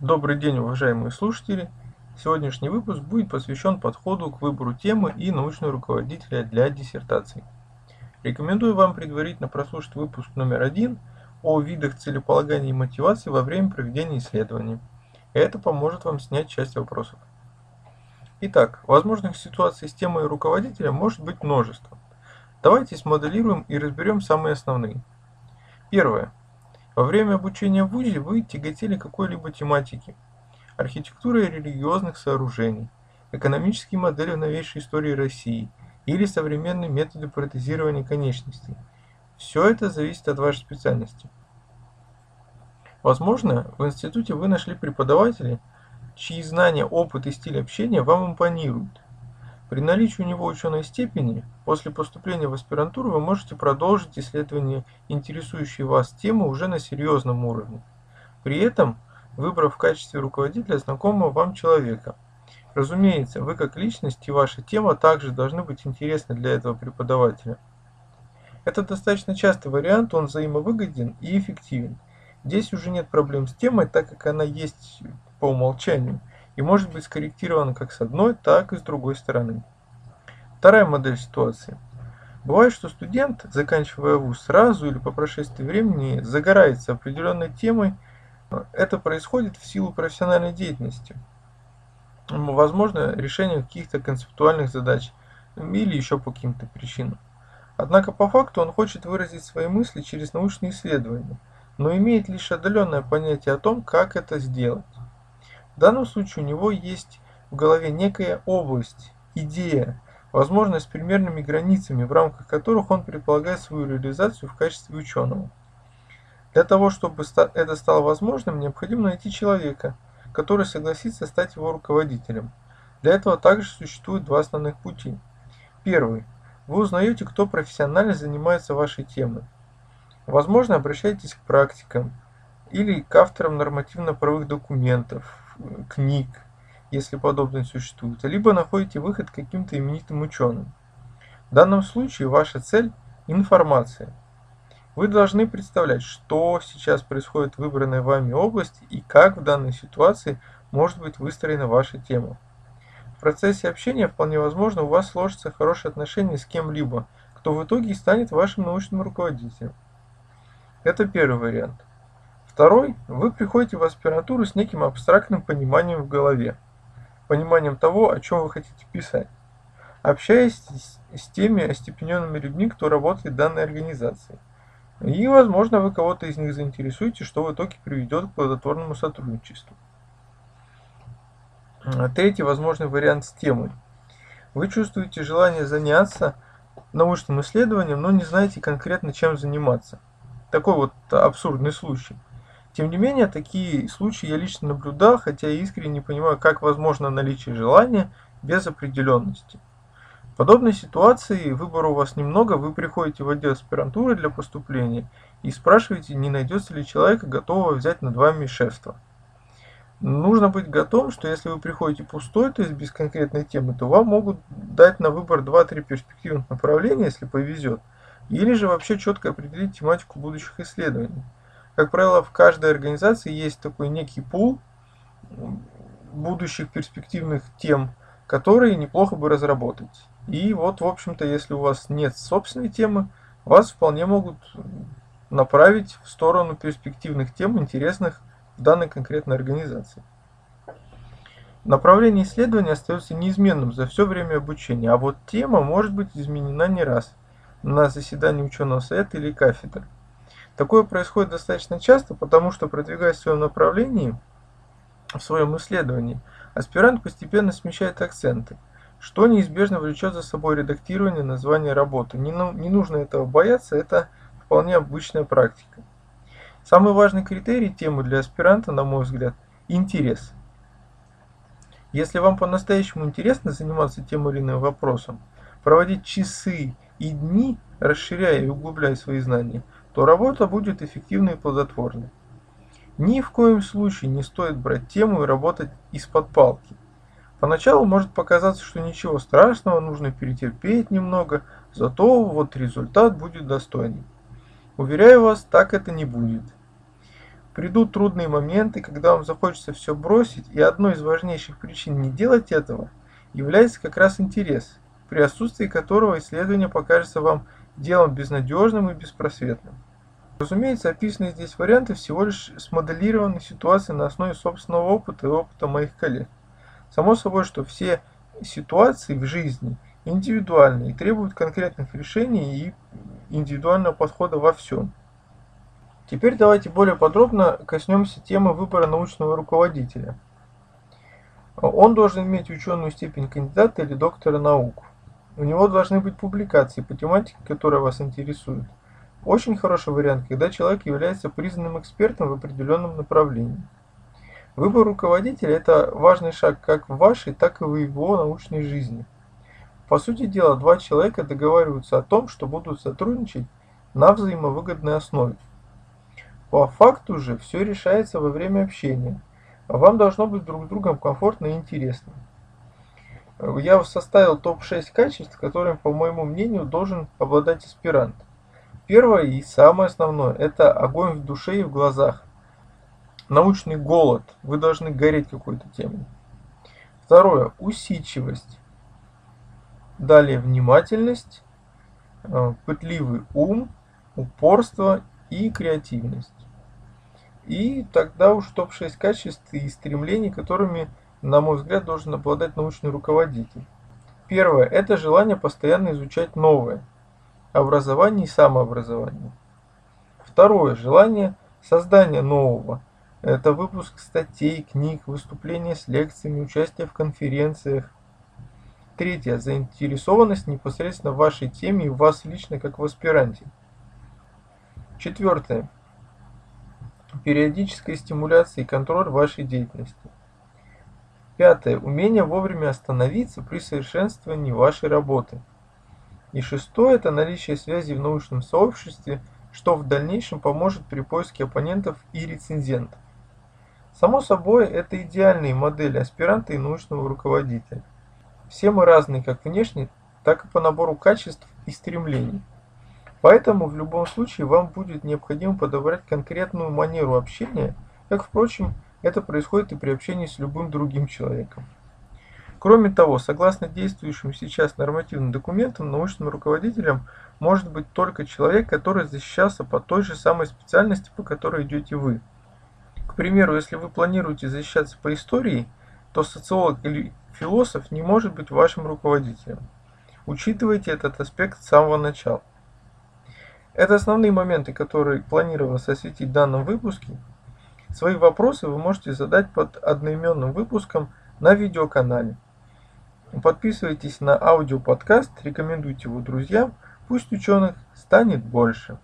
Добрый день, уважаемые слушатели! Сегодняшний выпуск будет посвящен подходу к выбору темы и научного руководителя для диссертации. Рекомендую вам предварительно прослушать выпуск номер один о видах целеполагания и мотивации во время проведения исследований. Это поможет вам снять часть вопросов. Итак, возможных ситуаций с темой руководителя может быть множество. Давайте смоделируем и разберем самые основные. Первое. Во время обучения в ВУЗе вы тяготели какой-либо тематике. Архитектура религиозных сооружений, экономические модели в новейшей истории России или современные методы протезирования конечностей. Все это зависит от вашей специальности. Возможно, в институте вы нашли преподавателей, чьи знания, опыт и стиль общения вам импонируют. При наличии у него ученой степени, после поступления в аспирантуру вы можете продолжить исследование интересующей вас темы уже на серьезном уровне. При этом, выбрав в качестве руководителя знакомого вам человека. Разумеется, вы как личность и ваша тема также должны быть интересны для этого преподавателя. Это достаточно частый вариант, он взаимовыгоден и эффективен. Здесь уже нет проблем с темой, так как она есть по умолчанию и может быть скорректирован как с одной, так и с другой стороны. Вторая модель ситуации. Бывает, что студент, заканчивая вуз сразу или по прошествии времени, загорается определенной темой. Это происходит в силу профессиональной деятельности. Возможно, решение каких-то концептуальных задач или еще по каким-то причинам. Однако по факту он хочет выразить свои мысли через научные исследования, но имеет лишь отдаленное понятие о том, как это сделать. В данном случае у него есть в голове некая область, идея, возможно с примерными границами, в рамках которых он предполагает свою реализацию в качестве ученого. Для того, чтобы это стало возможным, необходимо найти человека, который согласится стать его руководителем. Для этого также существует два основных пути. Первый. Вы узнаете, кто профессионально занимается вашей темой. Возможно, обращайтесь к практикам или к авторам нормативно-правовых документов, книг, если подобные существуют, либо находите выход каким-то именитым ученым. В данном случае ваша цель – информация. Вы должны представлять, что сейчас происходит в выбранной вами области и как в данной ситуации может быть выстроена ваша тема. В процессе общения вполне возможно у вас сложится хорошие отношения с кем-либо, кто в итоге станет вашим научным руководителем. Это первый вариант. Второй – вы приходите в аспирантуру с неким абстрактным пониманием в голове, пониманием того, о чем вы хотите писать, общаясь с теми остепененными людьми, кто работает в данной организации. И, возможно, вы кого-то из них заинтересуете, что в итоге приведет к плодотворному сотрудничеству. Третий возможный вариант с темой. Вы чувствуете желание заняться научным исследованием, но не знаете конкретно чем заниматься. Такой вот абсурдный случай – тем не менее, такие случаи я лично наблюдал, хотя искренне не понимаю, как возможно наличие желания без определенности. В подобной ситуации выбора у вас немного, вы приходите в отдел аспирантуры для поступления и спрашиваете, не найдется ли человека, готового взять над вами шефство. Нужно быть готовым, что если вы приходите пустой, то есть без конкретной темы, то вам могут дать на выбор 2-3 перспективных направления, если повезет, или же вообще четко определить тематику будущих исследований. Как правило, в каждой организации есть такой некий пул будущих перспективных тем, которые неплохо бы разработать. И вот, в общем-то, если у вас нет собственной темы, вас вполне могут направить в сторону перспективных тем, интересных в данной конкретной организации. Направление исследования остается неизменным за все время обучения, а вот тема может быть изменена не раз на заседании ученого совета или кафедры. Такое происходит достаточно часто, потому что, продвигаясь в своем направлении, в своем исследовании, аспирант постепенно смещает акценты, что неизбежно влечет за собой редактирование названия работы. Не, ну, не нужно этого бояться, это вполне обычная практика. Самый важный критерий темы для аспиранта, на мой взгляд, интерес. Если вам по-настоящему интересно заниматься тем или иным вопросом, проводить часы и дни, расширяя и углубляя свои знания – то работа будет эффективной и плодотворной. Ни в коем случае не стоит брать тему и работать из-под палки. Поначалу может показаться, что ничего страшного, нужно перетерпеть немного, зато вот результат будет достойный. Уверяю вас, так это не будет. Придут трудные моменты, когда вам захочется все бросить, и одной из важнейших причин не делать этого является как раз интерес, при отсутствии которого исследование покажется вам делом безнадежным и беспросветным. Разумеется, описанные здесь варианты всего лишь смоделированы ситуации на основе собственного опыта и опыта моих коллег. Само собой, что все ситуации в жизни индивидуальны и требуют конкретных решений и индивидуального подхода во всем. Теперь давайте более подробно коснемся темы выбора научного руководителя. Он должен иметь ученую степень кандидата или доктора наук. У него должны быть публикации по тематике, которая вас интересует. Очень хороший вариант, когда человек является признанным экспертом в определенном направлении. Выбор руководителя – это важный шаг как в вашей, так и в его научной жизни. По сути дела, два человека договариваются о том, что будут сотрудничать на взаимовыгодной основе. По факту же все решается во время общения, а вам должно быть друг с другом комфортно и интересно. Я составил топ-6 качеств, которыми, по моему мнению, должен обладать аспирант. Первое и самое основное – это огонь в душе и в глазах. Научный голод. Вы должны гореть какой-то темой. Второе – усидчивость. Далее внимательность, э, пытливый ум, упорство и креативность. И тогда уж топ-6 качеств и стремлений, которыми, на мой взгляд, должен обладать научный руководитель. Первое – это желание постоянно изучать новое – образование и самообразование. Второе. Желание создания нового. Это выпуск статей, книг, выступления с лекциями, участие в конференциях. Третье. Заинтересованность непосредственно в вашей теме и в вас лично как в аспиранте. Четвертое. Периодическая стимуляция и контроль вашей деятельности. Пятое. Умение вовремя остановиться при совершенствовании вашей работы. И шестое – это наличие связи в научном сообществе, что в дальнейшем поможет при поиске оппонентов и рецензентов. Само собой, это идеальные модели аспиранта и научного руководителя. Все мы разные как внешне, так и по набору качеств и стремлений. Поэтому в любом случае вам будет необходимо подобрать конкретную манеру общения, как, впрочем, это происходит и при общении с любым другим человеком. Кроме того, согласно действующим сейчас нормативным документам, научным руководителем может быть только человек, который защищался по той же самой специальности, по которой идете вы. К примеру, если вы планируете защищаться по истории, то социолог или философ не может быть вашим руководителем. Учитывайте этот аспект с самого начала. Это основные моменты, которые планировалось осветить в данном выпуске. Свои вопросы вы можете задать под одноименным выпуском на видеоканале. Подписывайтесь на аудиоподкаст, рекомендуйте его друзьям, пусть ученых станет больше.